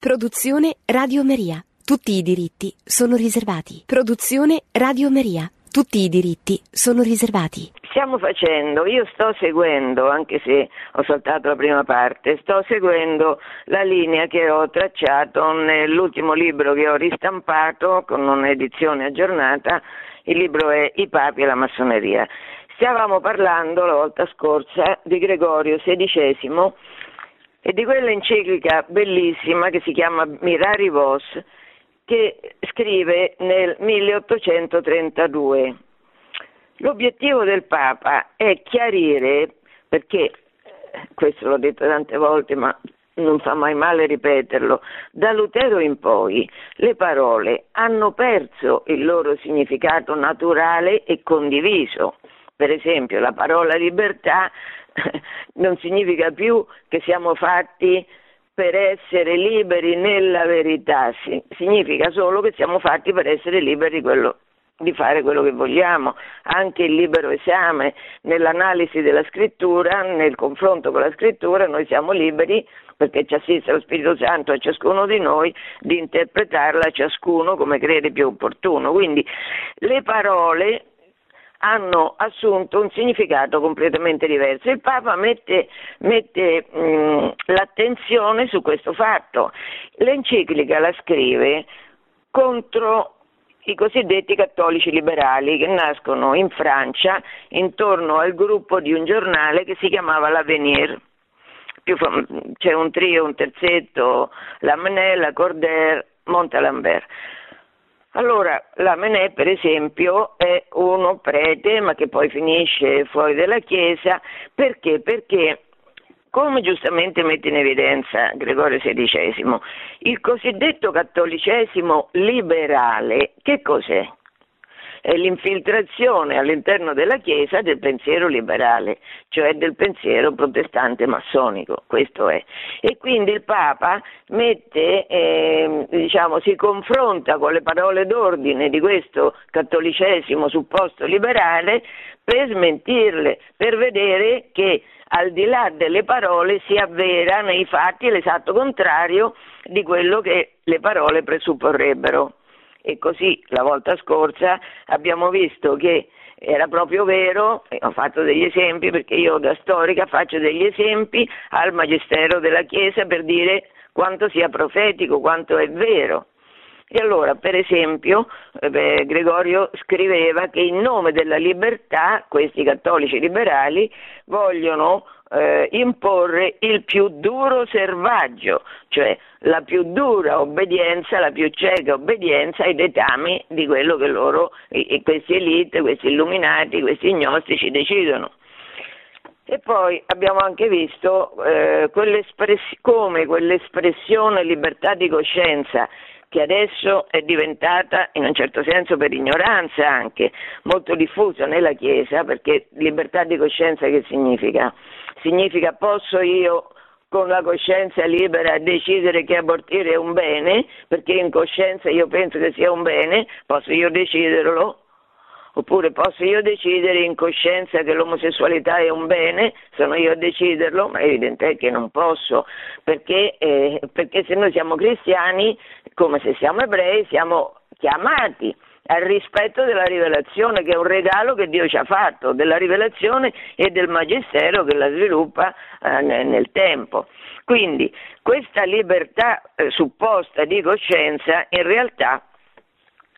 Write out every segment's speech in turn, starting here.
Produzione Radio Maria. Tutti i diritti sono riservati. Produzione Radio Maria. Tutti i diritti sono riservati. Stiamo facendo, io sto seguendo, anche se ho saltato la prima parte, sto seguendo la linea che ho tracciato nell'ultimo libro che ho ristampato con un'edizione aggiornata. Il libro è I papi e la massoneria. Stavamo parlando la volta scorsa di Gregorio XVI e di quella enciclica bellissima che si chiama Mirari Vos, che scrive nel 1832. L'obiettivo del Papa è chiarire, perché questo l'ho detto tante volte, ma non fa mai male ripeterlo, da Lutero in poi le parole hanno perso il loro significato naturale e condiviso. Per esempio la parola libertà non significa più che siamo fatti per essere liberi nella verità, significa solo che siamo fatti per essere liberi quello, di fare quello che vogliamo, anche il libero esame, nell'analisi della scrittura, nel confronto con la scrittura, noi siamo liberi perché ci assiste lo Spirito Santo a ciascuno di noi di interpretarla ciascuno come crede più opportuno. Quindi le parole hanno assunto un significato completamente diverso. Il Papa mette, mette mh, l'attenzione su questo fatto. L'enciclica la scrive contro i cosiddetti cattolici liberali che nascono in Francia intorno al gruppo di un giornale che si chiamava L'Avenir. C'è un trio, un terzetto, Lamennais, Cordaire, Montalembert. Allora, la Menè, per esempio, è uno prete, ma che poi finisce fuori dalla Chiesa, perché? Perché come giustamente mette in evidenza Gregorio XVI, il cosiddetto cattolicesimo liberale, che cos'è? È l'infiltrazione all'interno della Chiesa del pensiero liberale, cioè del pensiero protestante massonico, questo è. E quindi il Papa mette, eh, diciamo, si confronta con le parole d'ordine di questo cattolicesimo supposto liberale per smentirle, per vedere che al di là delle parole si avvera nei fatti l'esatto contrario di quello che le parole presupporrebbero e così la volta scorsa abbiamo visto che era proprio vero, ho fatto degli esempi perché io da storica faccio degli esempi al Magistero della Chiesa per dire quanto sia profetico, quanto è vero. E allora, per esempio, eh, Gregorio scriveva che in nome della libertà questi cattolici liberali vogliono eh, imporre il più duro servaggio, cioè la più dura obbedienza, la più cieca obbedienza ai dettami di quello che loro, questi elite, questi illuminati, questi gnostici decidono. E poi abbiamo anche visto eh, quell'espress- come quell'espressione libertà di coscienza che adesso è diventata in un certo senso per ignoranza anche molto diffusa nella Chiesa, perché libertà di coscienza che significa? Significa posso io con la coscienza libera decidere che abortire è un bene, perché in coscienza io penso che sia un bene, posso io deciderlo? Oppure posso io decidere in coscienza che l'omosessualità è un bene, sono io a deciderlo, ma è evidente che non posso, perché, eh, perché se noi siamo cristiani, come se siamo ebrei, siamo chiamati al rispetto della rivelazione, che è un regalo che Dio ci ha fatto, della rivelazione e del magistero che la sviluppa eh, nel tempo. Quindi questa libertà eh, supposta di coscienza in realtà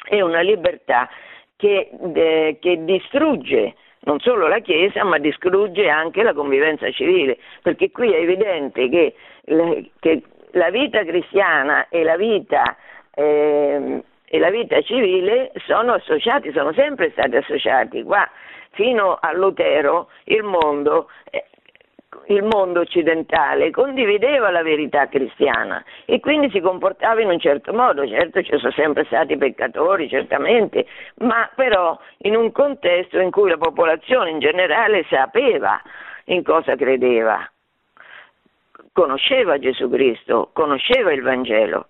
è una libertà che, eh, che distrugge non solo la Chiesa, ma distrugge anche la convivenza civile, perché qui è evidente che, che la vita cristiana e la vita, eh, e la vita civile sono associati, sono sempre stati associati. Qua, fino a Lutero, il mondo eh, il mondo occidentale condivideva la verità cristiana e quindi si comportava in un certo modo, certo ci sono sempre stati peccatori, certamente, ma però in un contesto in cui la popolazione in generale sapeva in cosa credeva, conosceva Gesù Cristo, conosceva il Vangelo.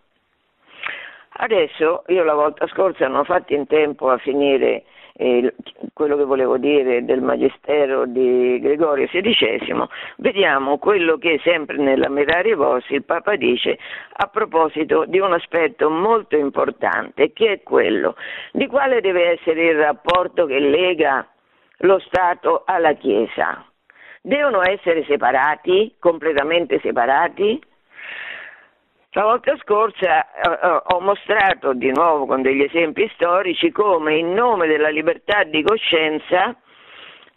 Adesso io la volta scorsa non ho fatto in tempo a finire eh, quello che volevo dire del Magistero di Gregorio XVI, vediamo quello che sempre nella Merarie Vossi il Papa dice a proposito di un aspetto molto importante, che è quello di quale deve essere il rapporto che lega lo Stato alla Chiesa. Devono essere separati, completamente separati? La volta scorsa eh, ho mostrato di nuovo con degli esempi storici come in nome della libertà di coscienza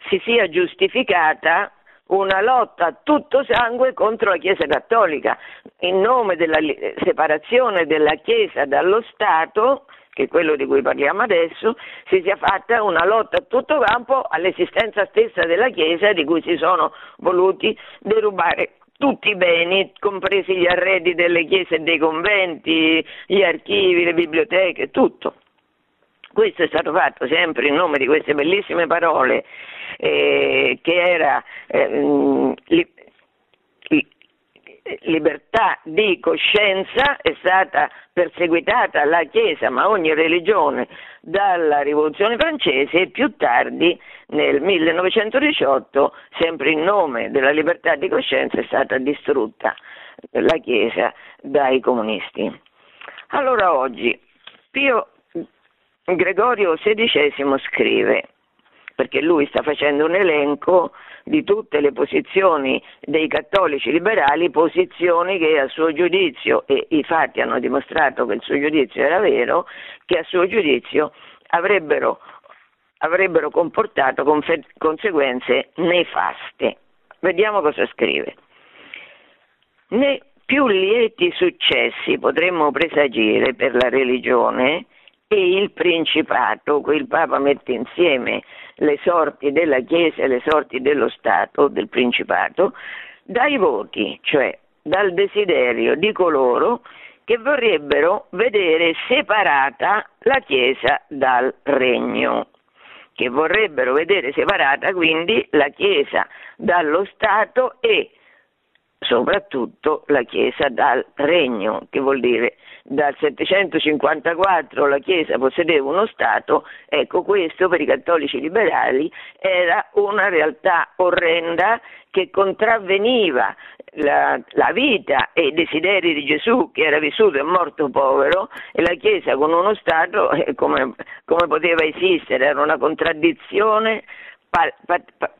si sia giustificata una lotta a tutto sangue contro la Chiesa cattolica, in nome della separazione della Chiesa dallo Stato, che è quello di cui parliamo adesso, si sia fatta una lotta a tutto campo all'esistenza stessa della Chiesa di cui si sono voluti derubare tutti i beni, compresi gli arredi delle chiese e dei conventi, gli archivi, le biblioteche, tutto. Questo è stato fatto sempre in nome di queste bellissime parole, eh, che era eh, li, libertà di coscienza, è stata perseguitata la Chiesa, ma ogni religione, dalla Rivoluzione francese e più tardi nel 1918, sempre in nome della libertà di coscienza, è stata distrutta la Chiesa dai comunisti. Allora oggi Pio Gregorio XVI scrive, perché lui sta facendo un elenco di tutte le posizioni dei cattolici liberali, posizioni che a suo giudizio, e i fatti hanno dimostrato che il suo giudizio era vero, che a suo giudizio avrebbero avrebbero comportato conseguenze nefaste. Vediamo cosa scrive. Né più lieti successi potremmo presagire per la religione e il principato, qui il Papa mette insieme le sorti della Chiesa e le sorti dello Stato, del principato, dai voti, cioè dal desiderio di coloro che vorrebbero vedere separata la Chiesa dal regno che vorrebbero vedere separata quindi la Chiesa dallo Stato e soprattutto la Chiesa dal regno, che vuol dire dal 754 la Chiesa possedeva uno Stato, ecco questo per i cattolici liberali era una realtà orrenda che contravveniva la, la, vita e i desideri di Gesù che era vissuto e morto povero e la Chiesa con uno Stato eh, come, come poteva esistere, era una contraddizione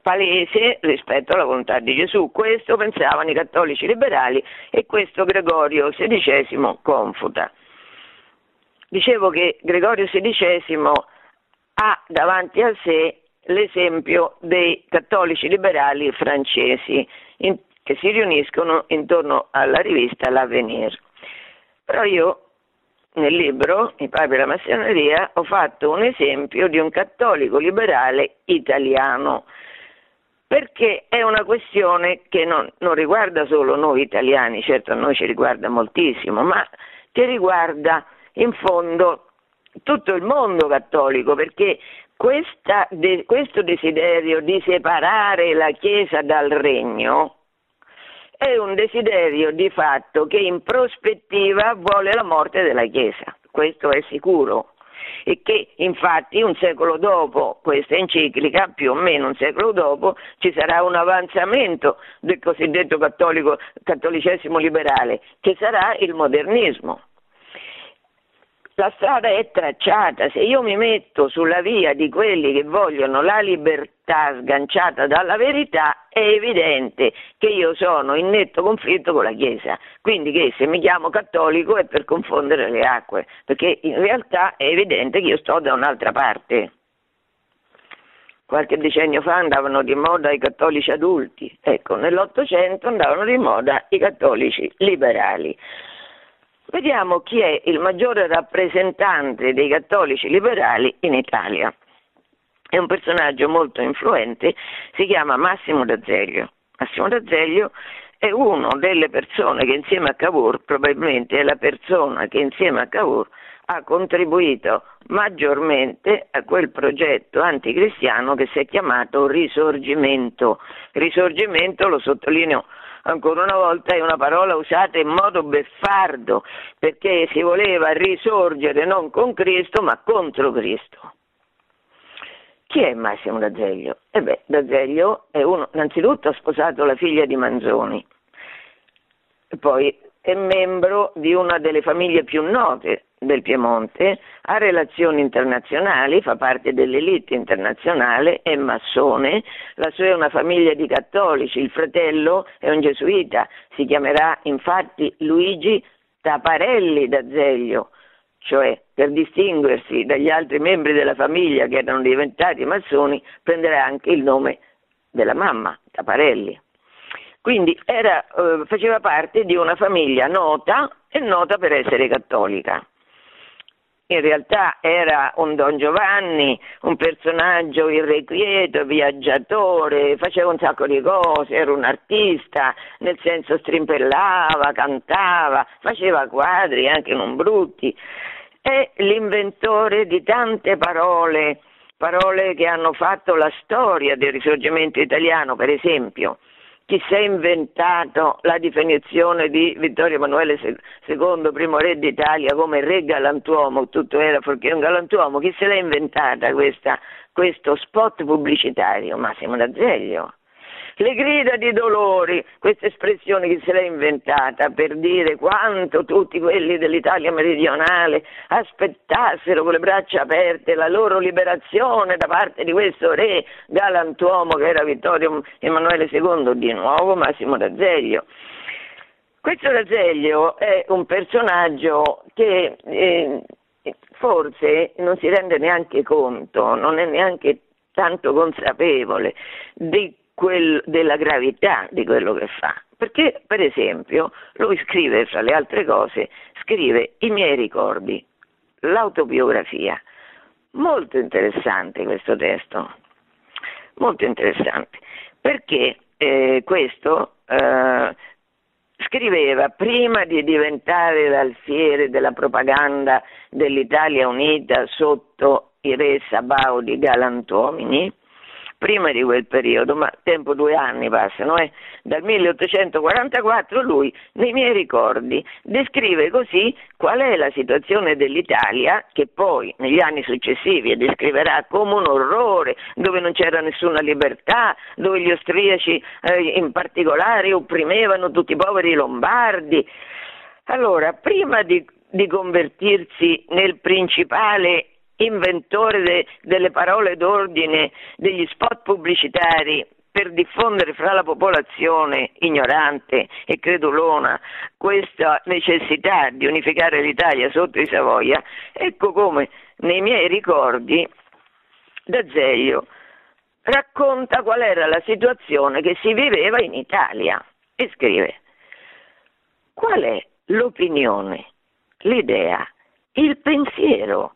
palese rispetto alla volontà di Gesù. Questo pensavano i cattolici liberali e questo Gregorio XVI confuta. Dicevo che Gregorio XVI ha davanti a sé l'esempio dei cattolici liberali francesi, in, che si riuniscono intorno alla rivista L'Avenir. Però io nel libro I Papi e la Massoneria ho fatto un esempio di un cattolico liberale italiano, perché è una questione che non, non riguarda solo noi italiani, certo a noi ci riguarda moltissimo, ma che riguarda in fondo tutto il mondo cattolico, perché questa, de, questo desiderio di separare la Chiesa dal regno è un desiderio di fatto che in prospettiva vuole la morte della Chiesa, questo è sicuro. E che infatti un secolo dopo questa enciclica, più o meno un secolo dopo, ci sarà un avanzamento del cosiddetto cattolicesimo liberale, che sarà il modernismo la strada è tracciata, se io mi metto sulla via di quelli che vogliono la libertà sganciata dalla verità, è evidente che io sono in netto conflitto con la Chiesa, quindi che se mi chiamo cattolico è per confondere le acque, perché in realtà è evidente che io sto da un'altra parte. Qualche decennio fa andavano di moda i cattolici adulti, ecco, nell'Ottocento andavano di moda i cattolici liberali. Vediamo chi è il maggiore rappresentante dei cattolici liberali in Italia. È un personaggio molto influente, si chiama Massimo D'Azeglio. Massimo D'Azeglio è una delle persone che insieme a Cavour, probabilmente è la persona che insieme a Cavour ha contribuito maggiormente a quel progetto anticristiano che si è chiamato Risorgimento. Risorgimento, lo sottolineo ancora una volta è una parola usata in modo beffardo, perché si voleva risorgere non con Cristo ma contro Cristo. Chi è Massimo D'Azeglio? E beh, D'Azeglio è uno, innanzitutto ha sposato la figlia di Manzoni, poi è membro di una delle famiglie più note del Piemonte, ha relazioni internazionali, fa parte dell'elite internazionale, è massone, la sua è una famiglia di cattolici, il fratello è un gesuita, si chiamerà infatti Luigi Taparelli d'Azeglio, cioè per distinguersi dagli altri membri della famiglia che erano diventati massoni, prenderà anche il nome della mamma, Taparelli. Quindi era, eh, faceva parte di una famiglia nota e nota per essere cattolica. In realtà era un Don Giovanni, un personaggio irrequieto, viaggiatore, faceva un sacco di cose, era un artista, nel senso strimpellava, cantava, faceva quadri anche non brutti. È l'inventore di tante parole, parole che hanno fatto la storia del risorgimento italiano, per esempio chi si è inventato la definizione di Vittorio Emanuele II, primo re d'Italia, come re galantuomo, tutto era perché un galantuomo, chi se l'ha inventata questa, questo spot pubblicitario? Massimo D'Azeglio le grida di dolori, questa espressione che se l'è inventata per dire quanto tutti quelli dell'Italia meridionale aspettassero con le braccia aperte la loro liberazione da parte di questo re galantuomo che era Vittorio Emanuele II, di nuovo Massimo D'Azeglio. Questo D'Azeglio è un personaggio che eh, forse non si rende neanche conto, non è neanche tanto consapevole di quel, della gravità di quello che fa. Perché, per esempio, lui scrive, fra le altre cose, scrive i miei ricordi, l'autobiografia. Molto interessante questo testo, molto interessante, perché eh, questo eh, scriveva prima di diventare l'alfiere della propaganda dell'Italia Unita sotto i re Sabaudi galantuomini, prima di quel periodo, ma tempo due anni passano, eh? dal 1844 lui, nei miei ricordi, descrive così qual è la situazione dell'Italia, che poi negli anni successivi descriverà come un orrore, dove non c'era nessuna libertà, dove gli austriaci eh, in particolare opprimevano tutti i poveri lombardi. Allora, prima di, di convertirsi nel principale inventore de, delle parole d'ordine, degli spot pubblicitari per diffondere fra la popolazione ignorante e credulona questa necessità di unificare l'Italia sotto i Savoia, ecco come nei miei ricordi D'Azeglio racconta qual era la situazione che si viveva in Italia e scrive qual è l'opinione, l'idea, il pensiero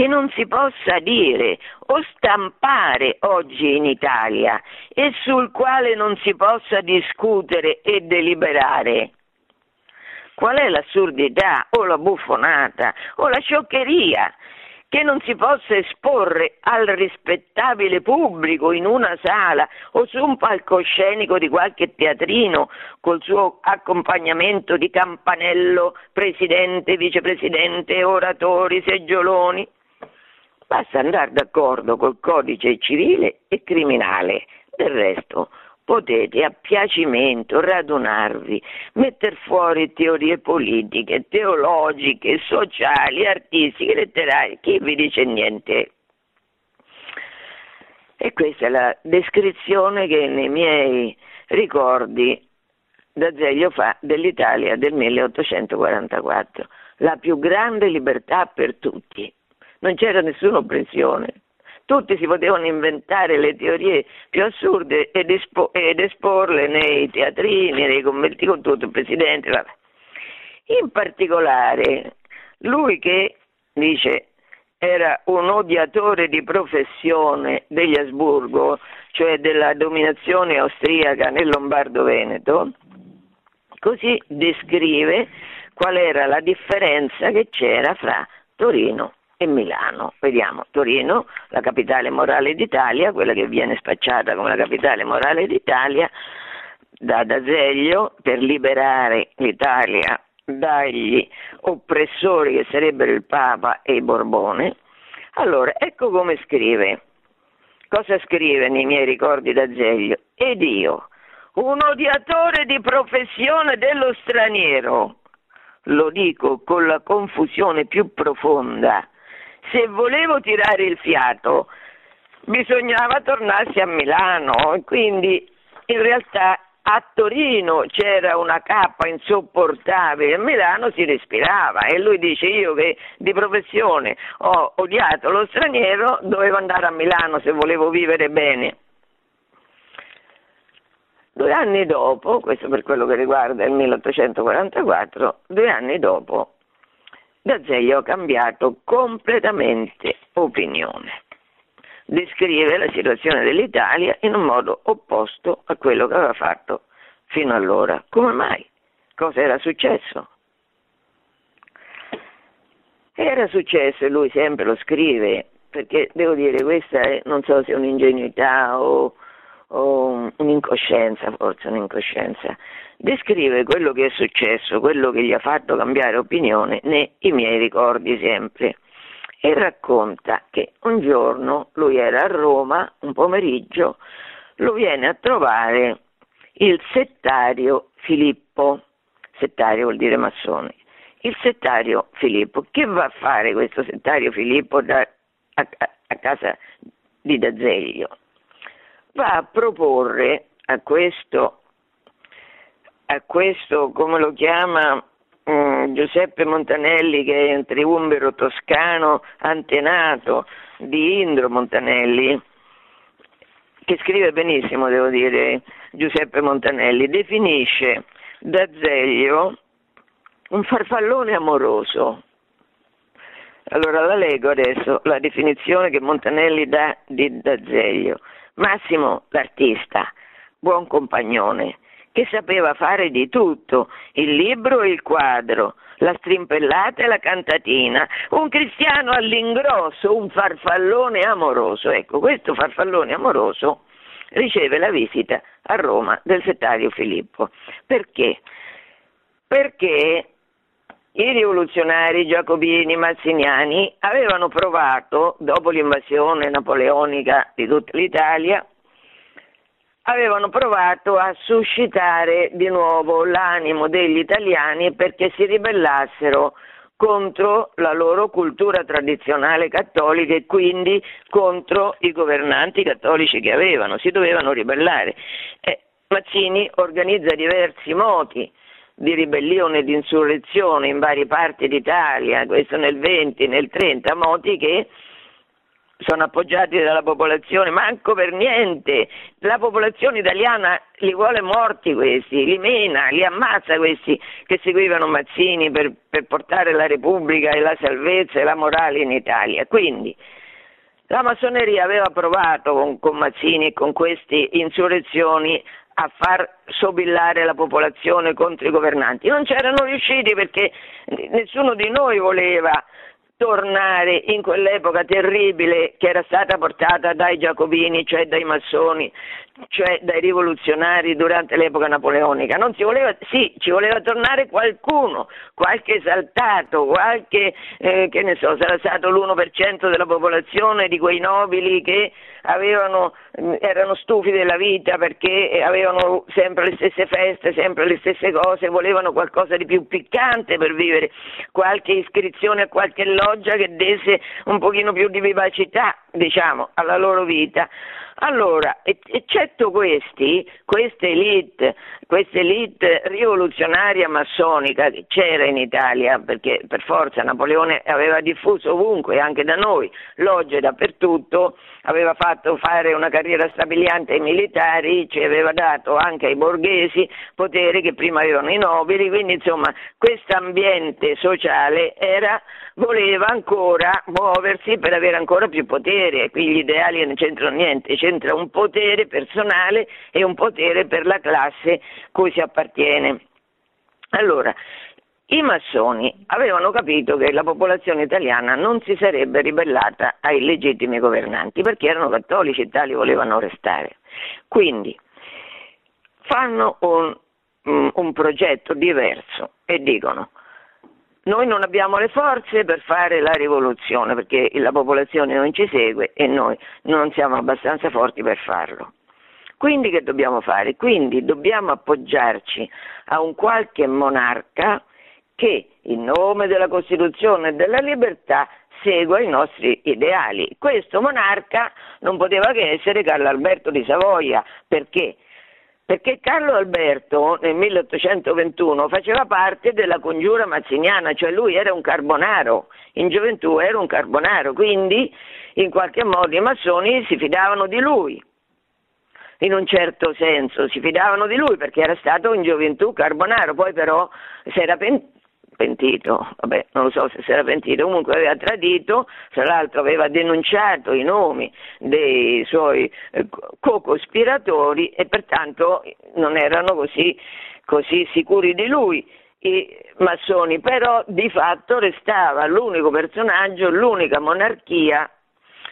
che non si possa dire o stampare oggi in Italia e sul quale non si possa discutere e deliberare. Qual è l'assurdità o la buffonata o la scioccheria che non si possa esporre al rispettabile pubblico in una sala o su un palcoscenico di qualche teatrino col suo accompagnamento di campanello, presidente, vicepresidente, oratori, seggioloni. Basta andare d'accordo col codice civile e criminale. Del resto, potete a piacimento radunarvi, mettere fuori teorie politiche, teologiche, sociali, artistiche, letterarie, chi vi dice niente? E questa è la descrizione che nei miei ricordi D'Azeglio fa dell'Italia del 1844, la più grande libertà per tutti, non c'era nessuna oppressione tutti si potevano inventare le teorie più assurde ed, espo- ed esporle nei teatrini, nei commenti con tutto il presidente. Vabbè. In particolare, lui che dice era un odiatore di professione degli Asburgo, cioè della dominazione austriaca nel Lombardo-Veneto, così descrive qual era la differenza che c'era fra Torino e Milano. Vediamo, Torino, la capitale morale d'Italia, quella che viene spacciata come la capitale morale d'Italia, da D'Azeglio per liberare l'Italia dagli oppressori che sarebbero il Papa e i Borbone. Allora, ecco come scrive cosa scrive nei miei ricordi d'Azeglio? Ed io, un odiatore di professione dello straniero, lo dico con la confusione più profonda, se volevo tirare il fiato bisognava tornarsi a Milano e quindi in realtà a Torino c'era una cappa insopportabile, a Milano si respirava e lui dice io che di professione ho odiato lo straniero, dovevo andare a Milano se volevo vivere bene. Due anni dopo, questo per quello che riguarda il 1844, due anni dopo, D'Azeglio ha cambiato completamente opinione descrive la situazione dell'Italia in un modo opposto a quello che aveva fatto fino allora. Come mai? Cosa era successo? Era successo, e lui sempre lo scrive, perché devo dire, questa è, non so se è un'ingenuità o, o un'incoscienza, forse un'incoscienza, descrive quello che è successo, quello che gli ha fatto cambiare opinione nei miei ricordi sempre. E racconta che un giorno lui era a Roma, un pomeriggio, lo viene a trovare il settario Filippo, settario vuol dire massone, il settario Filippo, che va a fare questo settario Filippo da, a, a casa di D'Azeglio? Va a proporre a questo, a questo come lo chiama, Mm, Giuseppe Montanelli che è un triumbero toscano antenato di Indro Montanelli, che scrive benissimo, devo dire, Giuseppe Montanelli, definisce D'Azeglio un farfallone amoroso. Allora la leggo adesso la definizione che Montanelli dà di D'Azeglio. Massimo l'artista, buon compagnone, che sapeva fare di tutto, il libro e il quadro, la strimpellata e la cantatina, un cristiano all'ingrosso, un farfallone amoroso. Ecco, questo farfallone amoroso riceve la visita a Roma del settario Filippo. Perché? Perché i rivoluzionari giacobini mazziniani avevano provato, dopo l'invasione napoleonica di tutta l'Italia, avevano provato a suscitare di nuovo l'animo degli italiani perché si ribellassero contro la loro cultura tradizionale cattolica e quindi contro i governanti cattolici che avevano, si dovevano ribellare. Eh, Mazzini organizza diversi moti di ribellione e di insurrezione in varie parti d'Italia, questo nel 20, nel 30, moti che sono appoggiati dalla popolazione, manco per niente. La popolazione italiana li vuole morti questi, li mena, li ammazza questi che seguivano Mazzini per, per portare la Repubblica e la salvezza e la morale in Italia. Quindi la massoneria aveva provato con, con Mazzini e con queste insurrezioni a far sobillare la popolazione contro i governanti. Non c'erano riusciti perché nessuno di noi voleva tornare in quell'epoca terribile che era stata portata dai giacobini, cioè dai massoni, cioè dai rivoluzionari durante l'epoca napoleonica. Non si voleva, sì, ci voleva tornare qualcuno, qualche esaltato, qualche, eh, che ne so, sarà stato l'1% della popolazione di quei nobili che avevano, erano stufi della vita perché avevano sempre le stesse feste, sempre le stesse cose, volevano qualcosa di più piccante per vivere, qualche iscrizione a qualche loggia che desse un pochino più di vivacità, diciamo, alla loro vita. Allora, eccetto questi, queste elite, questa elite rivoluzionaria massonica che c'era in Italia, perché per forza Napoleone aveva diffuso ovunque, anche da noi, logge dappertutto, aveva fatto fare una carriera stabiliante ai militari, ci aveva dato anche ai borghesi poteri che prima avevano i nobili, quindi insomma questo ambiente sociale era, voleva ancora muoversi per avere ancora più potere e qui gli ideali non c'entrano niente, c'entra un potere personale e un potere per la classe cui si appartiene. Allora, i massoni avevano capito che la popolazione italiana non si sarebbe ribellata ai legittimi governanti perché erano cattolici e tali volevano restare. Quindi fanno un, un progetto diverso e dicono noi non abbiamo le forze per fare la rivoluzione perché la popolazione non ci segue e noi non siamo abbastanza forti per farlo. Quindi che dobbiamo fare? Quindi dobbiamo appoggiarci a un qualche monarca che in nome della Costituzione e della libertà segua i nostri ideali. Questo monarca non poteva che essere Carlo Alberto di Savoia, perché? Perché Carlo Alberto nel 1821 faceva parte della congiura mazziniana, cioè lui era un carbonaro, in gioventù era un carbonaro, quindi in qualche modo i massoni si fidavano di lui. In un certo senso, si fidavano di lui perché era stato in gioventù carbonaro, poi però si era pentito. Vabbè, non lo so se si era pentito, comunque aveva tradito, tra l'altro aveva denunciato i nomi dei suoi eh, co-cospiratori e pertanto non erano così, così sicuri di lui i massoni, però di fatto restava l'unico personaggio, l'unica monarchia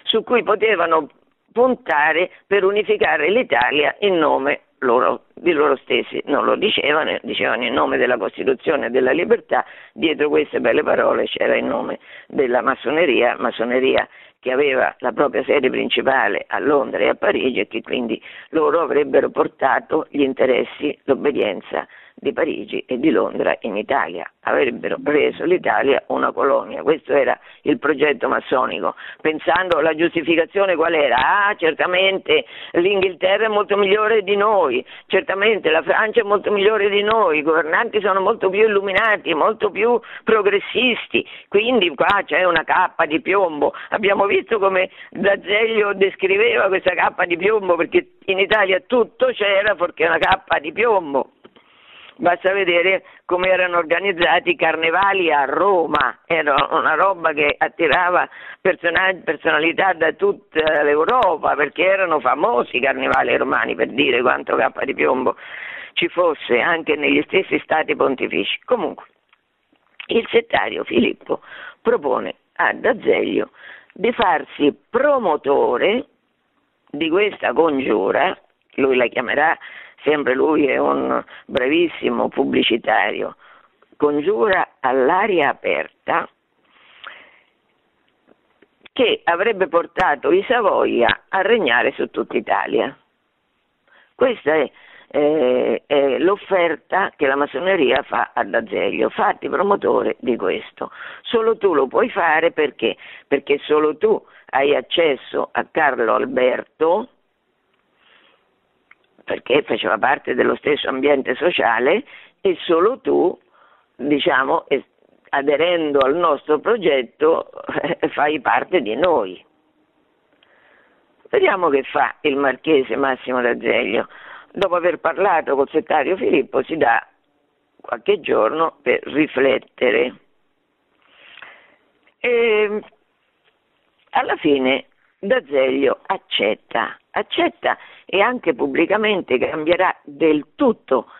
su cui potevano puntare per unificare l'Italia in nome loro, di loro stessi, non lo dicevano, dicevano in nome della Costituzione e della libertà, dietro queste belle parole c'era il nome della massoneria, massoneria che aveva la propria sede principale a Londra e a Parigi e che quindi loro avrebbero portato gli interessi, l'obbedienza di Parigi e di Londra in Italia, avrebbero reso l'Italia una colonia. Questo era il progetto massonico. Pensando alla giustificazione qual era? Ah, certamente l'Inghilterra è molto migliore di noi, certamente la Francia è molto migliore di noi, i governanti sono molto più illuminati, molto più progressisti, quindi qua c'è una cappa di piombo. Abbiamo visto come D'Azeglio descriveva questa cappa di piombo perché in Italia tutto c'era perché una cappa di piombo. Basta vedere come erano organizzati i carnevali a Roma, era una roba che attirava personalità da tutta l'Europa perché erano famosi i carnevali romani per dire quanto cappa di piombo ci fosse anche negli stessi stati pontifici. Comunque, il settario Filippo propone a D'Azeglio di farsi promotore di questa congiura, lui la chiamerà sempre lui è un bravissimo pubblicitario, congiura all'aria aperta che avrebbe portato i Savoia a regnare su tutta Italia. Questa è, eh, è l'offerta che la massoneria fa ad Azeglio, fatti promotore di questo. Solo tu lo puoi fare perché? Perché solo tu hai accesso a Carlo Alberto, perché faceva parte dello stesso ambiente sociale e solo tu, diciamo, aderendo al nostro progetto, fai parte di noi. Vediamo che fa il marchese Massimo D'Azeglio. Dopo aver parlato col settario Filippo si dà qualche giorno per riflettere. E alla fine D'Azeglio accetta, accetta e anche pubblicamente cambierà del tutto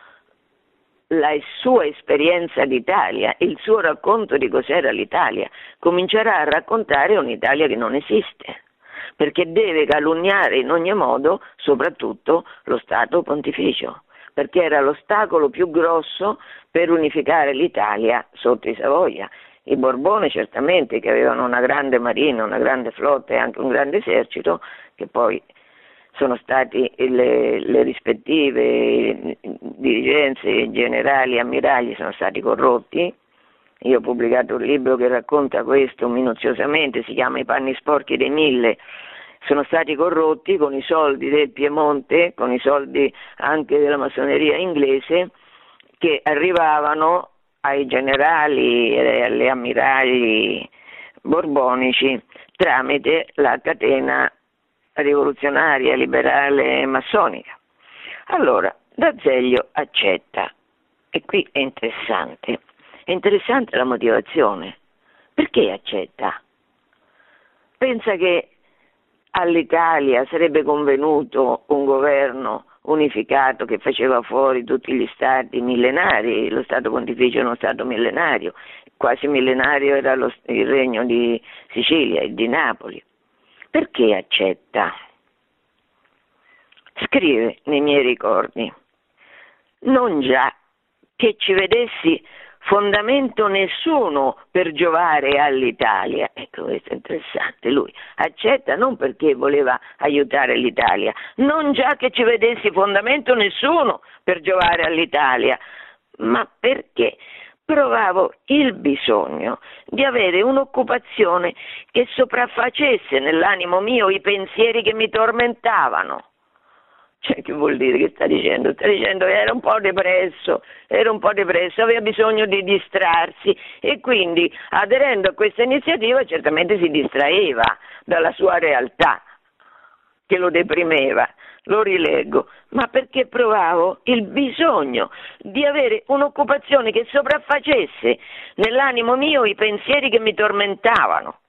la sua esperienza d'Italia, il suo racconto di cos'era l'Italia, comincerà a raccontare un'Italia che non esiste, perché deve calunniare in ogni modo soprattutto lo Stato pontificio, perché era l'ostacolo più grosso per unificare l'Italia sotto i Savoia. I Borbone certamente che avevano una grande marina, una grande flotta e anche un grande esercito, che poi sono stati le, le rispettive dirigenze generali ammiragli sono stati corrotti. Io ho pubblicato un libro che racconta questo minuziosamente, si chiama I panni sporchi dei mille. Sono stati corrotti con i soldi del Piemonte, con i soldi anche della massoneria inglese, che arrivavano ai generali e agli ammiragli borbonici tramite la catena rivoluzionaria, liberale e massonica. Allora, D'Azeglio accetta, e qui è interessante, è interessante la motivazione. Perché accetta? Pensa che all'Italia sarebbe convenuto un governo unificato che faceva fuori tutti gli stati millenari, lo Stato pontificio è uno Stato millenario, quasi millenario era lo, il regno di Sicilia e di Napoli. Perché accetta? Scrive nei miei ricordi, non già che ci vedessi fondamento nessuno per giovare all'Italia. Ecco, questo è interessante. Lui accetta non perché voleva aiutare l'Italia, non già che ci vedessi fondamento nessuno per giovare all'Italia, ma perché provavo il bisogno di avere un'occupazione che sopraffacesse nell'animo mio i pensieri che mi tormentavano. Cioè, che vuol dire che sta dicendo? Sta dicendo che era un po' depresso, era un po' depresso, aveva bisogno di distrarsi e quindi aderendo a questa iniziativa certamente si distraeva dalla sua realtà che lo deprimeva lo rileggo, ma perché provavo il bisogno di avere un'occupazione che sopraffacesse nell'animo mio i pensieri che mi tormentavano.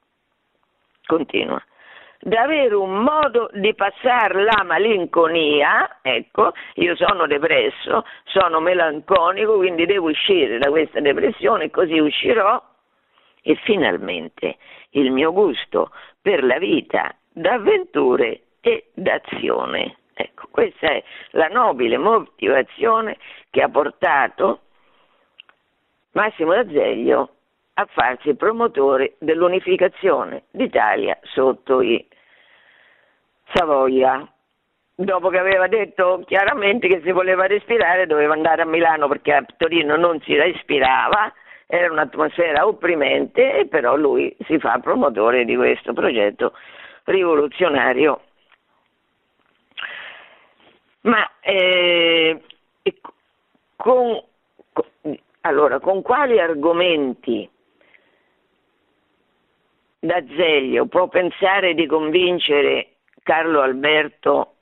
Continua. Da avere un modo di passare la malinconia, ecco, io sono depresso, sono melanconico, quindi devo uscire da questa depressione così uscirò e finalmente il mio gusto per la vita d'avventure e d'azione Ecco, questa è la nobile motivazione che ha portato Massimo D'Azeglio a farsi promotore dell'unificazione d'Italia sotto i Savoia. Dopo che aveva detto chiaramente che se voleva respirare doveva andare a Milano perché a Torino non si respirava, era un'atmosfera opprimente e però lui si fa promotore di questo progetto rivoluzionario ma eh, con, con, allora, con quali argomenti D'Azeglio può pensare di convincere Carlo Alberto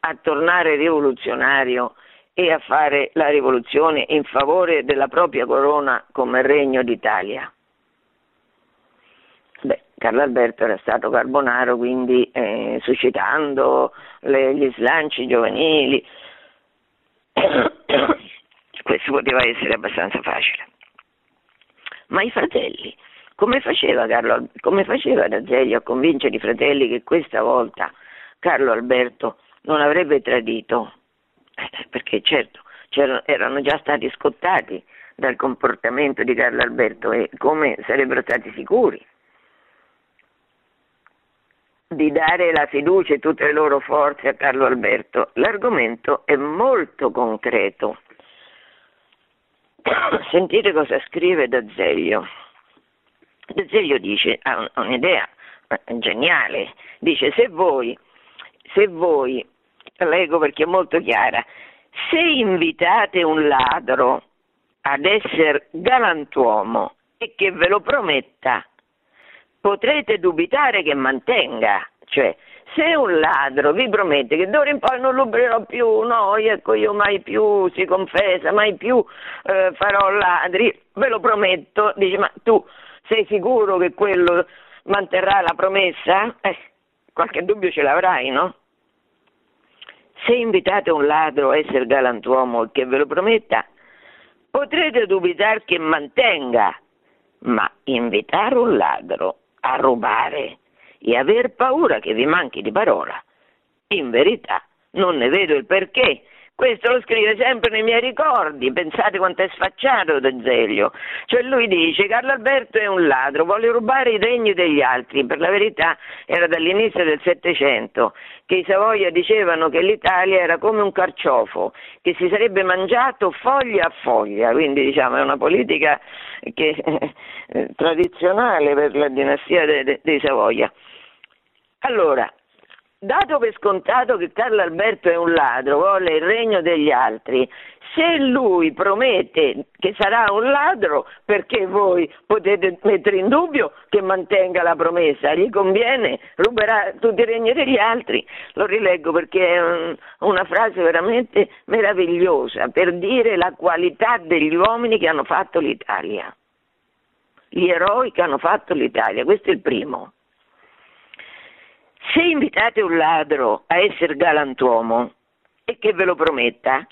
a tornare rivoluzionario e a fare la rivoluzione in favore della propria corona come regno d'Italia? Carlo Alberto era stato Carbonaro, quindi eh, suscitando le, gli slanci giovanili, questo poteva essere abbastanza facile. Ma i fratelli, come faceva, Carlo, come faceva D'Azeglio a convincere i fratelli che questa volta Carlo Alberto non avrebbe tradito? Eh, perché certo, erano già stati scottati dal comportamento di Carlo Alberto e come sarebbero stati sicuri di dare la fiducia e tutte le loro forze a Carlo Alberto. L'argomento è molto concreto. Sentite cosa scrive D'Azeglio. D'Azeglio dice, ha un'idea eh, geniale, dice se voi, se voi, leggo perché è molto chiara, se invitate un ladro ad essere galantuomo e che ve lo prometta potrete dubitare che mantenga, cioè se un ladro vi promette che d'ora in poi non ruberò più, no, ecco io mai più, si confessa, mai più eh, farò ladri, ve lo prometto, dice ma tu sei sicuro che quello manterrà la promessa? Eh, qualche dubbio ce l'avrai, no? Se invitate un ladro a essere galantuomo e che ve lo prometta, potrete dubitare che mantenga, ma invitare un ladro a rubare e aver paura che vi manchi di parola. In verità non ne vedo il perché. Questo lo scrive sempre nei miei ricordi, pensate quanto è sfacciato D'Azeglio. Cioè lui dice Carlo Alberto è un ladro, vuole rubare i regni degli altri, per la verità era dall'inizio del Settecento che i Savoia dicevano che l'Italia era come un carciofo, che si sarebbe mangiato foglia a foglia, quindi diciamo è una politica che, eh, tradizionale per la dinastia dei, dei, dei Savoia. Allora, dato per scontato che Carlo Alberto è un ladro, vuole il regno degli altri, se lui promette che sarà un ladro, perché voi potete mettere in dubbio che mantenga la promessa? Gli conviene, ruberà tutti i regni degli altri. Lo rileggo perché è una frase veramente meravigliosa per dire la qualità degli uomini che hanno fatto l'Italia. Gli eroi che hanno fatto l'Italia, questo è il primo. Se invitate un ladro a essere galantuomo e che ve lo prometta,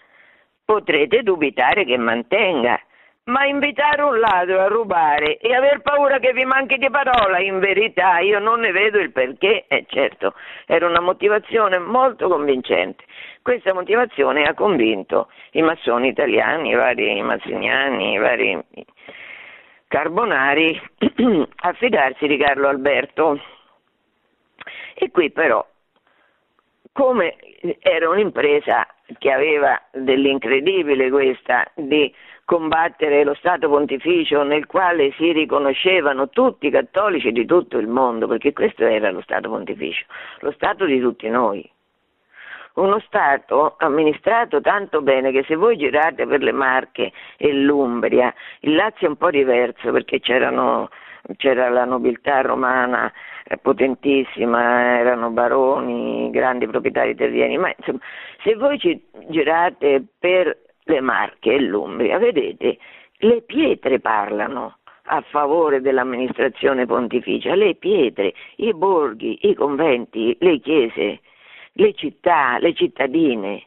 potrete dubitare che mantenga. Ma invitare un ladro a rubare e aver paura che vi manchi di parola, in verità io non ne vedo il perché, e eh, certo, era una motivazione molto convincente. Questa motivazione ha convinto i massoni italiani, i vari mazziniani, i vari Carbonari a fidarsi di Carlo Alberto. E qui però, come era un'impresa che aveva dell'incredibile questa di combattere lo Stato pontificio nel quale si riconoscevano tutti i cattolici di tutto il mondo, perché questo era lo Stato pontificio, lo Stato di tutti noi. Uno Stato amministrato tanto bene che se voi girate per le Marche e l'Umbria, il Lazio è un po' diverso perché c'era la nobiltà romana eh, potentissima, erano baroni, grandi proprietari terreni, ma insomma, se voi ci girate per le Marche e l'Umbria, vedete, le pietre parlano a favore dell'amministrazione pontificia, le pietre, i borghi, i conventi, le chiese le città, le cittadine.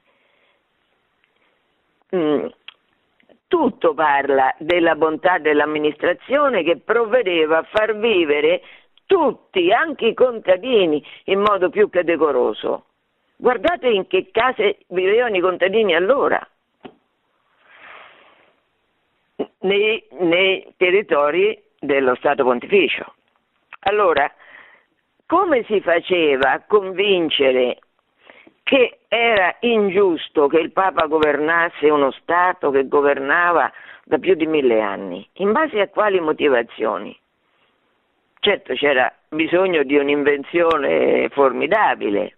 Mm. Tutto parla della bontà dell'amministrazione che provvedeva a far vivere tutti, anche i contadini, in modo più che decoroso. Guardate in che case vivevano i contadini allora, nei, nei territori dello Stato Pontificio. Allora, come si faceva a convincere che era ingiusto che il Papa governasse uno Stato che governava da più di mille anni. In base a quali motivazioni? Certo c'era bisogno di un'invenzione formidabile.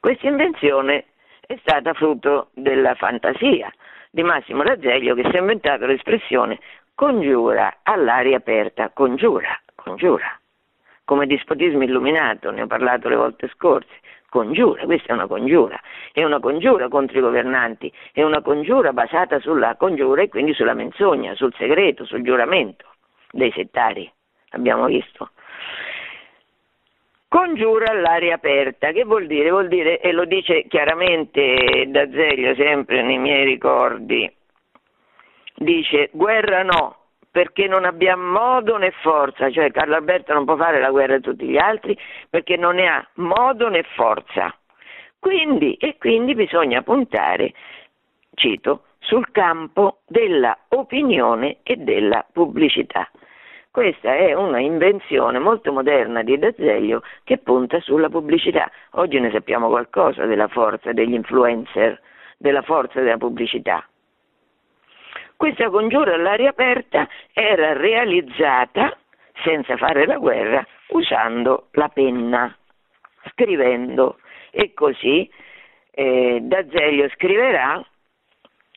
Questa invenzione è stata frutto della fantasia di Massimo Razzeglio che si è inventato l'espressione congiura all'aria aperta, congiura, congiura, come dispotismo illuminato, ne ho parlato le volte scorse congiura, questa è una congiura, è una congiura contro i governanti, è una congiura basata sulla congiura e quindi sulla menzogna, sul segreto, sul giuramento dei settari, abbiamo visto. Congiura all'aria aperta, che vuol dire? Vuol dire, e lo dice chiaramente D'Azeglio sempre nei miei ricordi, dice guerra no, perché non abbiamo modo né forza, cioè Carlo Alberto non può fare la guerra a tutti gli altri perché non ne ha modo né forza. Quindi, e quindi bisogna puntare, cito, sul campo della opinione e della pubblicità. Questa è una invenzione molto moderna di D'Azeglio che punta sulla pubblicità. Oggi ne sappiamo qualcosa della forza degli influencer, della forza della pubblicità. Questa congiura all'aria aperta era realizzata senza fare la guerra usando la penna, scrivendo. E così eh, D'Azeglio scriverà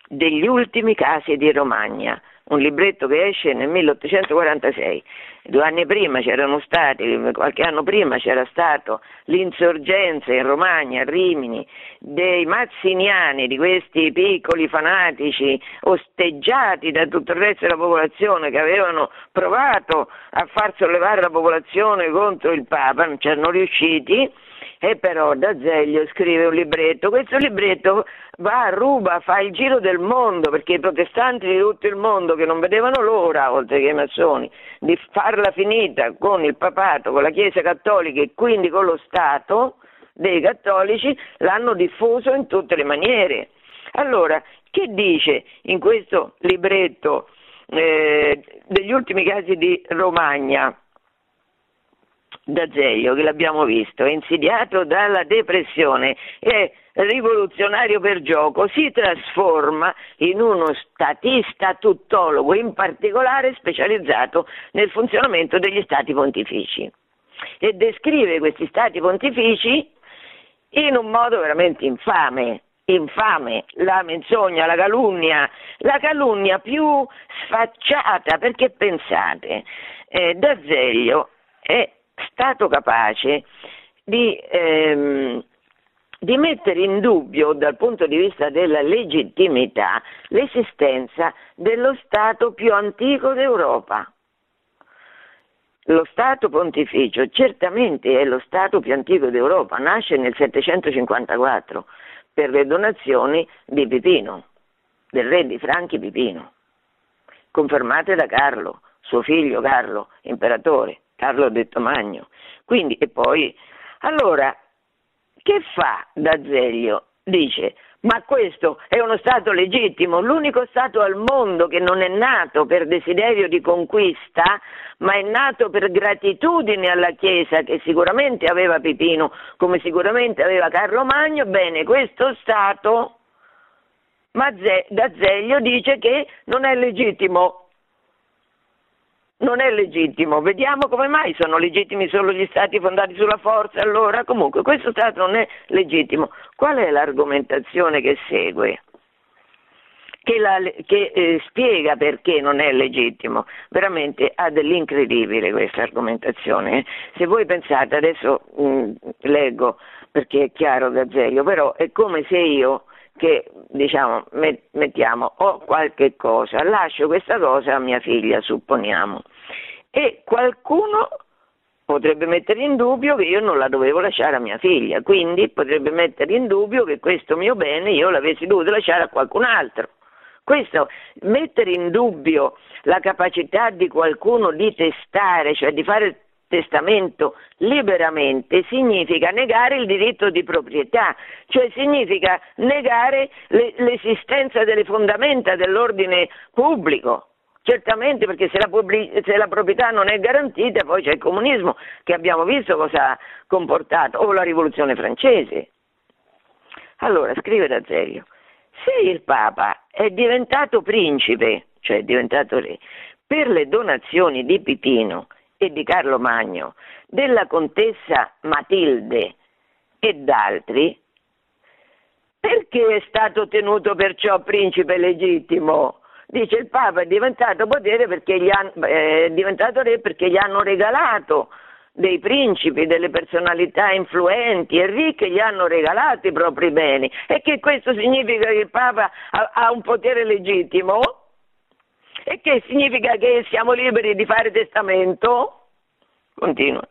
degli ultimi casi di Romagna, un libretto che esce nel 1846. Due anni prima c'erano stati, qualche anno prima c'era stata l'insorgenza in Romagna, a Rimini, dei mazziniani, di questi piccoli fanatici osteggiati da tutto il resto della popolazione che avevano provato a far sollevare la popolazione contro il Papa, non c'erano riusciti e però D'Azeglio scrive un libretto, questo libretto va a ruba, fa il giro del mondo perché i protestanti di tutto il mondo che non vedevano l'ora, oltre che i massoni, di farla finita con il papato, con la Chiesa cattolica e quindi con lo Stato dei cattolici, l'hanno diffuso in tutte le maniere. Allora, che dice in questo libretto eh, degli ultimi casi di Romagna? D'Azeglio, che l'abbiamo visto, è insidiato dalla depressione, è rivoluzionario per gioco, si trasforma in uno statista tuttologo, in particolare specializzato nel funzionamento degli stati pontifici. E descrive questi stati pontifici in un modo veramente infame, infame, la menzogna, la calunnia, la calunnia più sfacciata, perché pensate, eh, D'Azeglio è stato capace di, ehm, di mettere in dubbio dal punto di vista della legittimità l'esistenza dello Stato più antico d'Europa. Lo Stato pontificio certamente è lo Stato più antico d'Europa, nasce nel 754 per le donazioni di Pipino, del re di Franchi Pipino, confermate da Carlo, suo figlio Carlo, imperatore. Carlo detto Magno. Quindi, e poi, allora, che fa D'Azeglio? Dice, Ma questo è uno Stato legittimo, l'unico Stato al mondo che non è nato per desiderio di conquista, ma è nato per gratitudine alla Chiesa che sicuramente aveva Pipino, come sicuramente aveva Carlo Magno, bene, questo Stato D'Azeglio dice che non è legittimo non è legittimo. Vediamo come mai sono legittimi solo gli stati fondati sulla forza. Allora, comunque, questo Stato non è legittimo. Qual è l'argomentazione che segue? Che, la, che eh, spiega perché non è legittimo. Veramente ha dell'incredibile questa argomentazione. Se voi pensate, adesso mh, mm, leggo perché è chiaro Gazzeglio, però è come se io che diciamo mettiamo ho qualche cosa, lascio questa cosa a mia figlia, supponiamo, e qualcuno potrebbe mettere in dubbio che io non la dovevo lasciare a mia figlia, quindi potrebbe mettere in dubbio che questo mio bene io l'avessi dovuto lasciare a qualcun altro. Questo, mettere in dubbio la capacità di qualcuno di testare, cioè di fare testamento liberamente significa negare il diritto di proprietà, cioè significa negare le, l'esistenza delle fondamenta dell'ordine pubblico. Certamente perché se la, pubblic- se la, proprietà non è garantita poi c'è il comunismo che abbiamo visto cosa ha comportato, o la rivoluzione francese. Allora, scrive D'Azeglio, se il Papa è diventato principe, cioè è diventato re, per le donazioni di Pipino e di Carlo Magno, della contessa Matilde e d'altri, perché è stato tenuto perciò principe legittimo? Dice il Papa è diventato, hanno, eh, è diventato re perché gli hanno regalato dei principi, delle personalità influenti e ricche, gli hanno regalato i propri beni. E che questo significa che il Papa ha, ha un potere legittimo? E che significa che siamo liberi di fare testamento? Continua.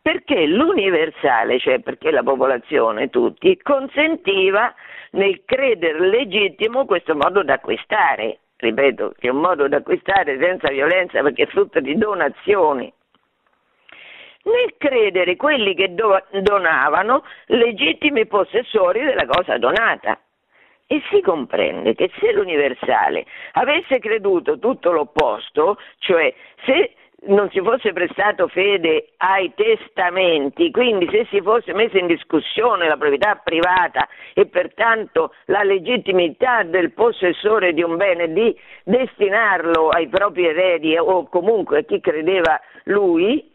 Perché l'universale, cioè perché la popolazione, tutti, consentiva nel credere legittimo questo modo d'acquistare. Ripeto, che è un modo d'acquistare senza violenza perché è frutto di donazioni nel credere quelli che do- donavano legittimi possessori della cosa donata. E si comprende che se l'universale avesse creduto tutto l'opposto, cioè se non si fosse prestato fede ai testamenti, quindi se si fosse messa in discussione la proprietà privata e pertanto la legittimità del possessore di un bene di destinarlo ai propri eredi o comunque a chi credeva lui,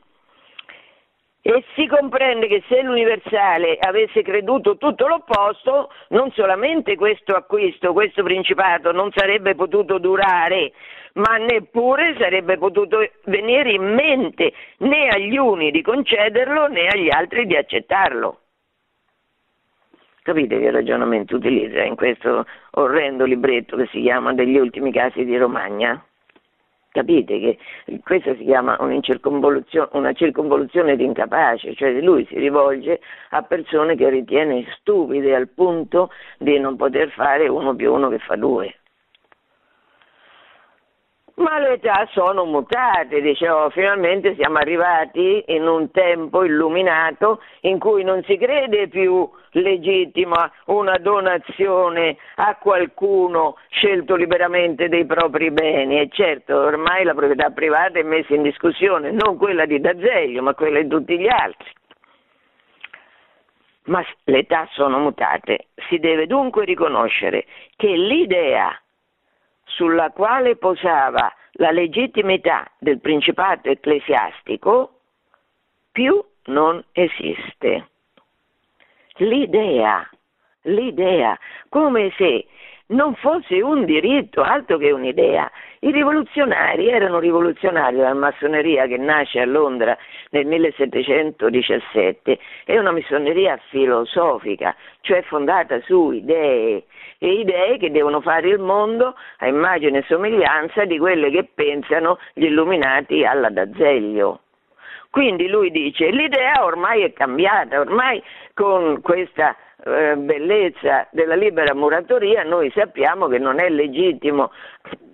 e si comprende che se l'universale avesse creduto tutto l'opposto, non solamente questo acquisto, questo principato non sarebbe potuto durare, ma neppure sarebbe potuto venire in mente né agli uni di concederlo né agli altri di accettarlo. Capite che ragionamento utilizza in questo orrendo libretto che si chiama Degli ultimi casi di Romagna? Capite che questa si chiama una circonvoluzione, una circonvoluzione di incapace, cioè lui si rivolge a persone che ritiene stupide al punto di non poter fare uno più uno che fa due. Ma le età sono mutate, dicevo, finalmente siamo arrivati in un tempo illuminato in cui non si crede più legittima una donazione a qualcuno scelto liberamente dei propri beni e certo ormai la proprietà privata è messa in discussione, non quella di D'Azeglio ma quella di tutti gli altri. Ma le età sono mutate, si deve dunque riconoscere che l'idea sulla quale posava la legittimità del principato ecclesiastico più non esiste. L'idea, l'idea, come se non fosse un diritto, altro che un'idea. I rivoluzionari erano rivoluzionari, la massoneria che nasce a Londra nel 1717 è una massoneria filosofica, cioè fondata su idee, e idee che devono fare il mondo a immagine e somiglianza di quelle che pensano gli illuminati alla D'Azeglio. Quindi lui dice l'idea ormai è cambiata, ormai con questa eh, bellezza della libera muratoria noi sappiamo che non è legittimo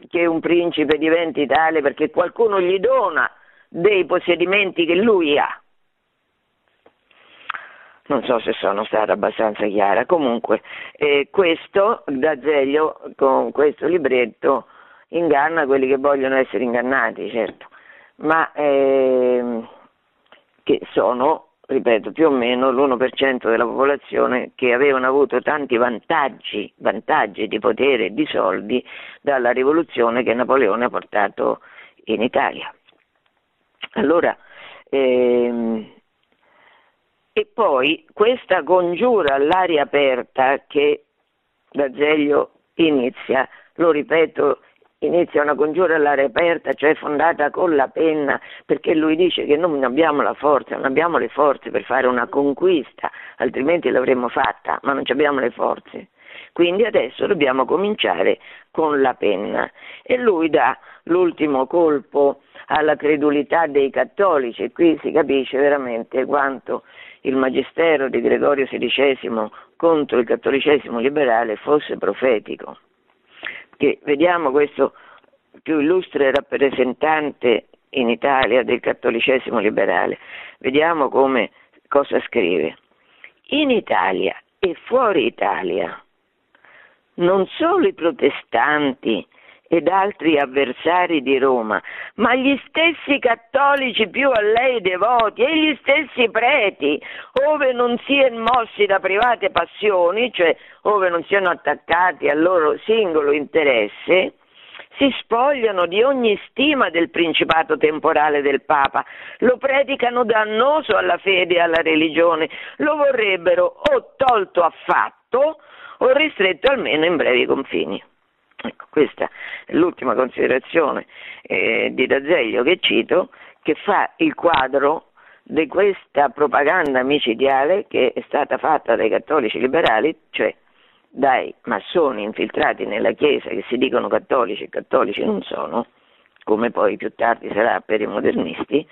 che un principe diventi tale perché qualcuno gli dona dei possedimenti che lui ha. Non so se sono stata abbastanza chiara. Comunque, eh, questo D'Azeglio con questo libretto inganna quelli che vogliono essere ingannati, certo, ma eh, che sono, ripeto, più o meno l'1% della popolazione che avevano avuto tanti vantaggi, vantaggi di potere e di soldi dalla rivoluzione che Napoleone ha portato in Italia. Allora, ehm, e poi questa congiura all'aria aperta che D'Azeglio inizia, lo ripeto, inizia una congiura all'aria aperta, cioè fondata con la penna, perché lui dice che non abbiamo la forza, non abbiamo le forze per fare una conquista, altrimenti l'avremmo fatta, ma non abbiamo le forze. Quindi adesso dobbiamo cominciare con la penna e lui dà l'ultimo colpo alla credulità dei cattolici e qui si capisce veramente quanto il magistero di Gregorio XVI contro il cattolicesimo liberale fosse profetico. Che vediamo questo più illustre rappresentante in Italia del cattolicesimo liberale, vediamo come cosa scrive. In Italia e fuori Italia non solo i protestanti ed altri avversari di Roma, ma gli stessi cattolici più a lei devoti e gli stessi preti, ove non siano mossi da private passioni, cioè ove non siano attaccati al loro singolo interesse, si spogliano di ogni stima del principato temporale del Papa, lo predicano dannoso alla fede e alla religione, lo vorrebbero o tolto affatto o ristretto almeno in brevi confini. Ecco, questa è l'ultima considerazione eh, di D'Azeglio che cito, che fa il quadro di questa propaganda micidiale che è stata fatta dai cattolici liberali, cioè dai massoni infiltrati nella Chiesa che si dicono cattolici e cattolici non sono, come poi più tardi sarà per i modernisti,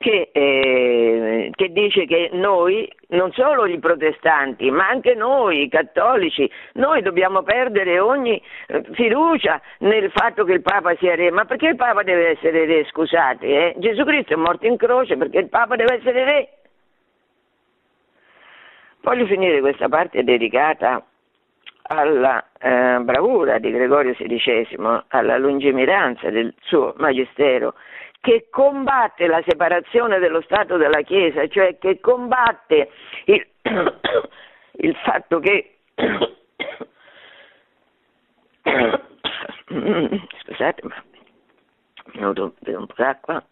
che, eh, che, dice che noi, non solo i protestanti, ma anche noi, i cattolici, noi dobbiamo perdere ogni eh, fiducia nel fatto che il Papa sia re. Ma perché il Papa deve essere re? Scusate, eh? Gesù Cristo è morto in croce perché il Papa deve essere re. Voglio finire questa parte dedicata alla eh, bravura di Gregorio XVI, alla lungimiranza del suo magistero che combatte la separazione dello Stato dalla Chiesa, cioè che combatte il, il fatto che scusate ma mi ho bevuto un po' d'acqua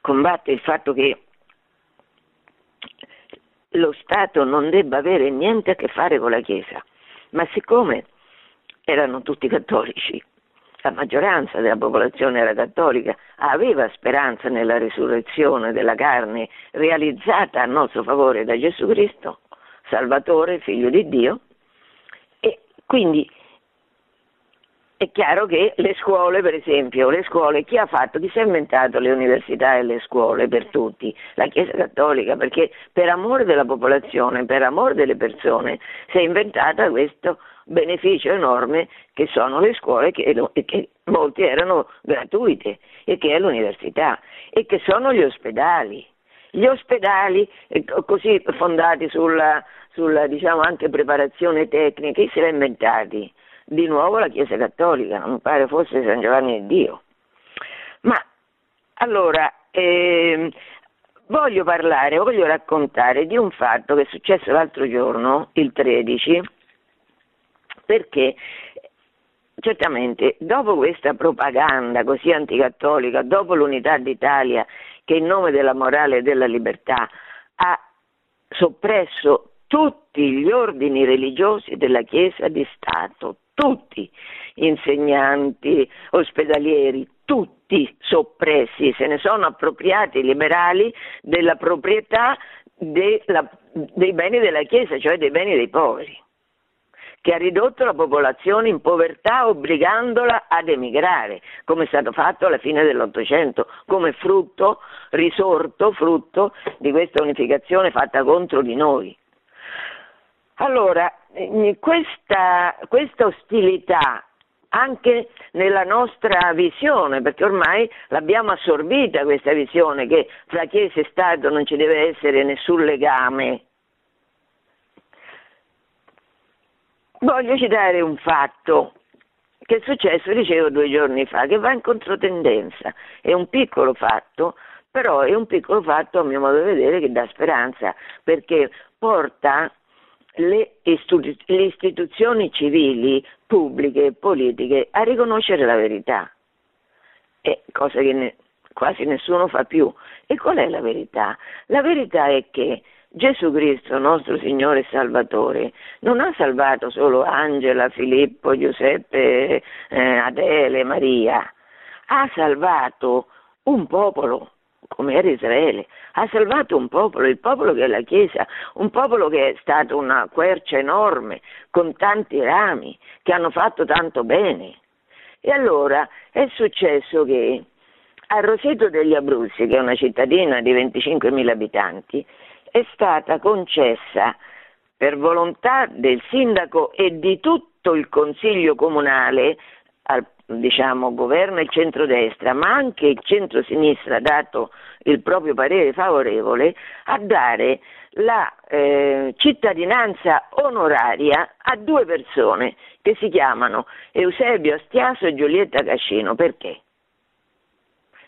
combatte il fatto che lo Stato non debba avere niente a che fare con la Chiesa ma siccome erano tutti cattolici la maggioranza della popolazione era cattolica, aveva speranza nella risurrezione della carne realizzata a nostro favore da Gesù Cristo, Salvatore, figlio di Dio, e quindi è chiaro che le scuole, per esempio, le scuole, chi ha fatto, chi si è inventato le università e le scuole per tutti? La Chiesa Cattolica, perché per amore della popolazione, per amore delle persone, si è inventata questo beneficio enorme che sono le scuole che, che molti erano gratuite e che è l'università e che sono gli ospedali. Gli ospedali eh, così fondati sulla, sulla diciamo, anche preparazione tecnica, chi se li ha inventati? Di nuovo la Chiesa Cattolica, mi pare fosse San Giovanni di Dio. Ma allora, eh, voglio parlare, voglio raccontare di un fatto che è successo l'altro giorno, il 13, perché certamente dopo questa propaganda così anticattolica, dopo l'unità d'Italia che in nome della morale e della libertà ha soppresso tutti gli ordini religiosi della Chiesa di Stato, tutti, insegnanti, ospedalieri, tutti soppressi, se ne sono appropriati i liberali della proprietà della, dei beni della Chiesa, cioè dei beni dei poveri che ha ridotto la popolazione in povertà obbligandola ad emigrare, come è stato fatto alla fine dell'Ottocento, come frutto, risorto, frutto di questa unificazione fatta contro di noi. Allora, questa, questa ostilità anche nella nostra visione, perché ormai l'abbiamo assorbita questa visione che fra Chiesa e Stato non ci deve essere nessun legame. Voglio citare un fatto che è successo, dicevo, due giorni fa, che va in controtendenza. È un piccolo fatto, però è un piccolo fatto, a mio modo di vedere, che dà speranza, perché porta le, istitu- le istituzioni civili, pubbliche e politiche a riconoscere la verità, è cosa che ne, quasi nessuno fa più. E qual è la verità? La verità è che Gesù Cristo, nostro Signore e Salvatore, non ha salvato solo Angela, Filippo, Giuseppe, eh, Adele, Maria, ha salvato un popolo come era Israele, ha salvato un popolo, il popolo che è la Chiesa, un popolo che è stato una quercia enorme, con tanti rami, che hanno fatto tanto bene. E allora è successo che a Roseto degli Abruzzi, che è una cittadina di 25.000 abitanti, è stata concessa per volontà del sindaco e di tutto il consiglio comunale al diciamo, governo e centrodestra, ma anche il centrosinistra ha dato il proprio parere favorevole a dare la eh, cittadinanza onoraria a due persone che si chiamano Eusebio Astiaso e Giulietta Cascino. Perché?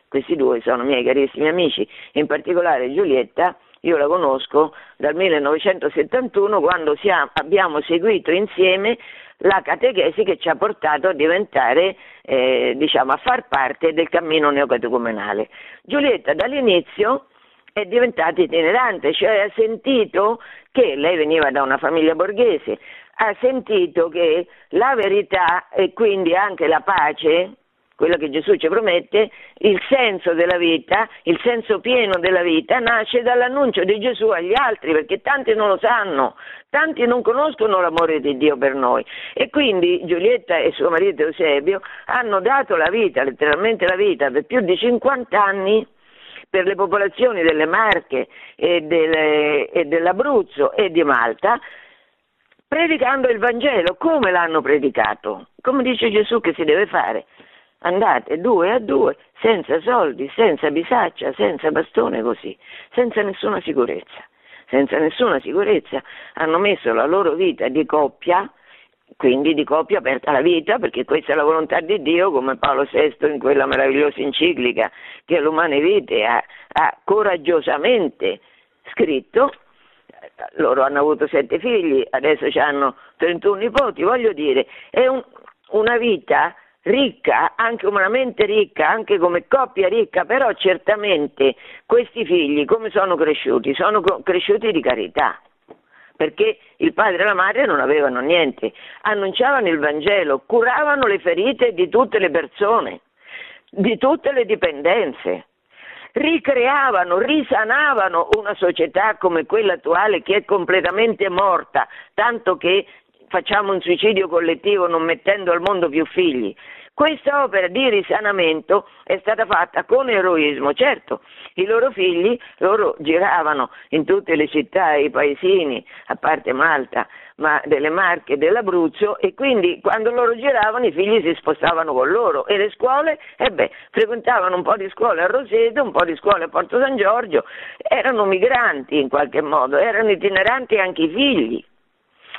Questi due sono miei carissimi amici, in particolare Giulietta io la conosco dal 1971 quando siamo, abbiamo seguito insieme la catechesi che ci ha portato a diventare, eh, diciamo, a far parte del cammino neocatecumenale. Giulietta dall'inizio è diventata itinerante, cioè ha sentito che lei veniva da una famiglia borghese, ha sentito che la verità e quindi anche la pace quello che Gesù ci promette, il senso della vita, il senso pieno della vita nasce dall'annuncio di Gesù agli altri, perché tanti non lo sanno, tanti non conoscono l'amore di Dio per noi. E quindi Giulietta e suo marito Eusebio hanno dato la vita, letteralmente la vita, per più di 50 anni per le popolazioni delle Marche e, delle, e dell'Abruzzo e di Malta, predicando il Vangelo. Come l'hanno predicato? Come dice Gesù che si deve fare? Andate due a due, senza soldi, senza bisaccia, senza bastone così, senza nessuna sicurezza. Senza nessuna sicurezza hanno messo la loro vita di coppia, quindi di coppia aperta alla vita, perché questa è la volontà di Dio, come Paolo VI in quella meravigliosa enciclica che l'umane vite ha, ha coraggiosamente scritto, loro hanno avuto sette figli, adesso hanno 31 nipoti, voglio dire, è un, una vita ricca, anche umanamente ricca, anche come coppia ricca, però certamente questi figli come sono cresciuti? Sono cresciuti di carità, perché il padre e la madre non avevano niente, annunciavano il Vangelo, curavano le ferite di tutte le persone, di tutte le dipendenze, ricreavano, risanavano una società come quella attuale che è completamente morta, tanto che facciamo un suicidio collettivo non mettendo al mondo più figli. Questa opera di risanamento è stata fatta con eroismo, certo, i loro figli loro giravano in tutte le città e i paesini, a parte Malta, ma delle Marche e dell'Abruzzo e quindi quando loro giravano i figli si spostavano con loro e le scuole, eh beh, frequentavano un po' di scuole a Roseto, un po' di scuole a Porto San Giorgio, erano migranti in qualche modo, erano itineranti anche i figli.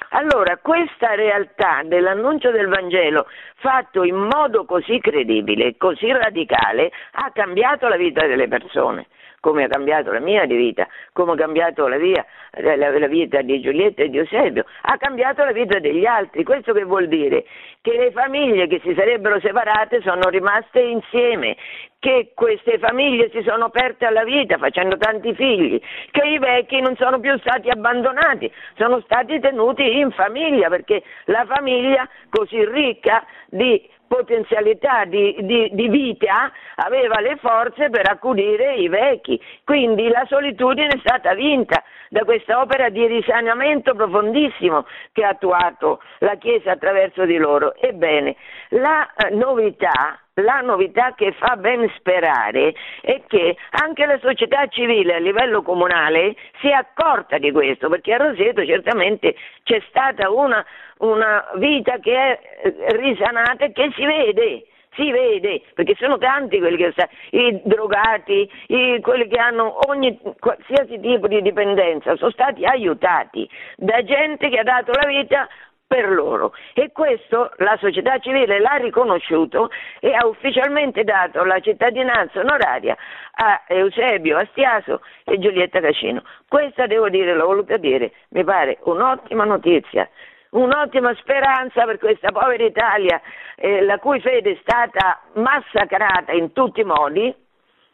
Allora, questa realtà dell'annuncio del Vangelo fatto in modo così credibile, così radicale, ha cambiato la vita delle persone come ha cambiato la mia di vita, come ha cambiato la, via, la, la, vita di Giulietta e di Eusebio, ha cambiato la vita degli altri. Questo che vuol dire? Che le famiglie che si sarebbero separate sono rimaste insieme, che queste famiglie si sono aperte alla vita facendo tanti figli, che i vecchi non sono più stati abbandonati, sono stati tenuti in famiglia perché la famiglia così ricca di potenzialità di, di, di, vita aveva le forze per accudire i vecchi, quindi la solitudine è stata vinta da questa opera di risanamento profondissimo che ha attuato la Chiesa attraverso di loro. Ebbene, la eh, novità la novità che fa ben sperare è che anche la società civile a livello comunale si è accorta di questo, perché a Roseto certamente c'è stata una, una vita che è eh, risanata e che si vede si vede, perché sono tanti quelli che i drogati, i, quelli che hanno ogni, qualsiasi tipo di dipendenza, sono stati aiutati da gente che ha dato la vita per loro e questo la società civile l'ha riconosciuto e ha ufficialmente dato la cittadinanza onoraria a Eusebio Astiaso e Giulietta Cascino. Questa devo dire, l'ho voluta dire, mi pare un'ottima notizia un'ottima speranza per questa povera Italia, eh, la cui fede è stata massacrata in tutti i modi,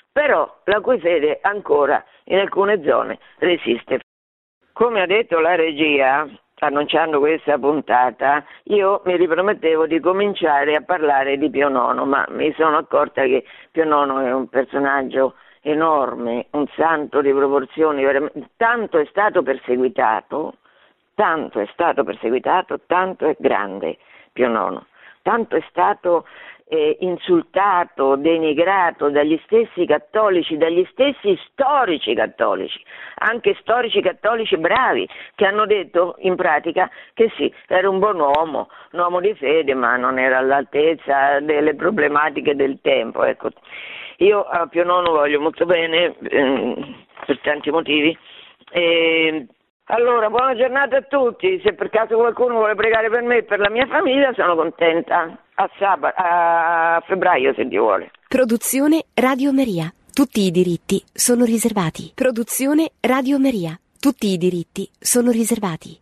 però la cui fede ancora in alcune zone resiste. Come ha detto la regia, annunciando questa puntata, io mi ripromettevo di cominciare a parlare di Pio Nono, ma mi sono accorta che Pio Nono è un personaggio enorme, un santo di proporzioni, tanto è stato perseguitato tanto è stato perseguitato, tanto è grande Pio IX, tanto è stato eh, insultato, denigrato dagli stessi cattolici, dagli stessi storici cattolici, anche storici cattolici bravi, che hanno detto in pratica che sì, era un buon uomo, un uomo di fede, ma non era all'altezza delle problematiche del tempo. Ecco. Io a Pio IX voglio molto bene, eh, per tanti motivi, eh, allora, buona giornata a tutti. Se per caso qualcuno vuole pregare per me e per la mia famiglia, sono contenta. A, sabato, a febbraio, se Dio vuole. Produzione Radio Maria. Tutti i diritti sono riservati. Produzione Radio Maria. Tutti i diritti sono riservati.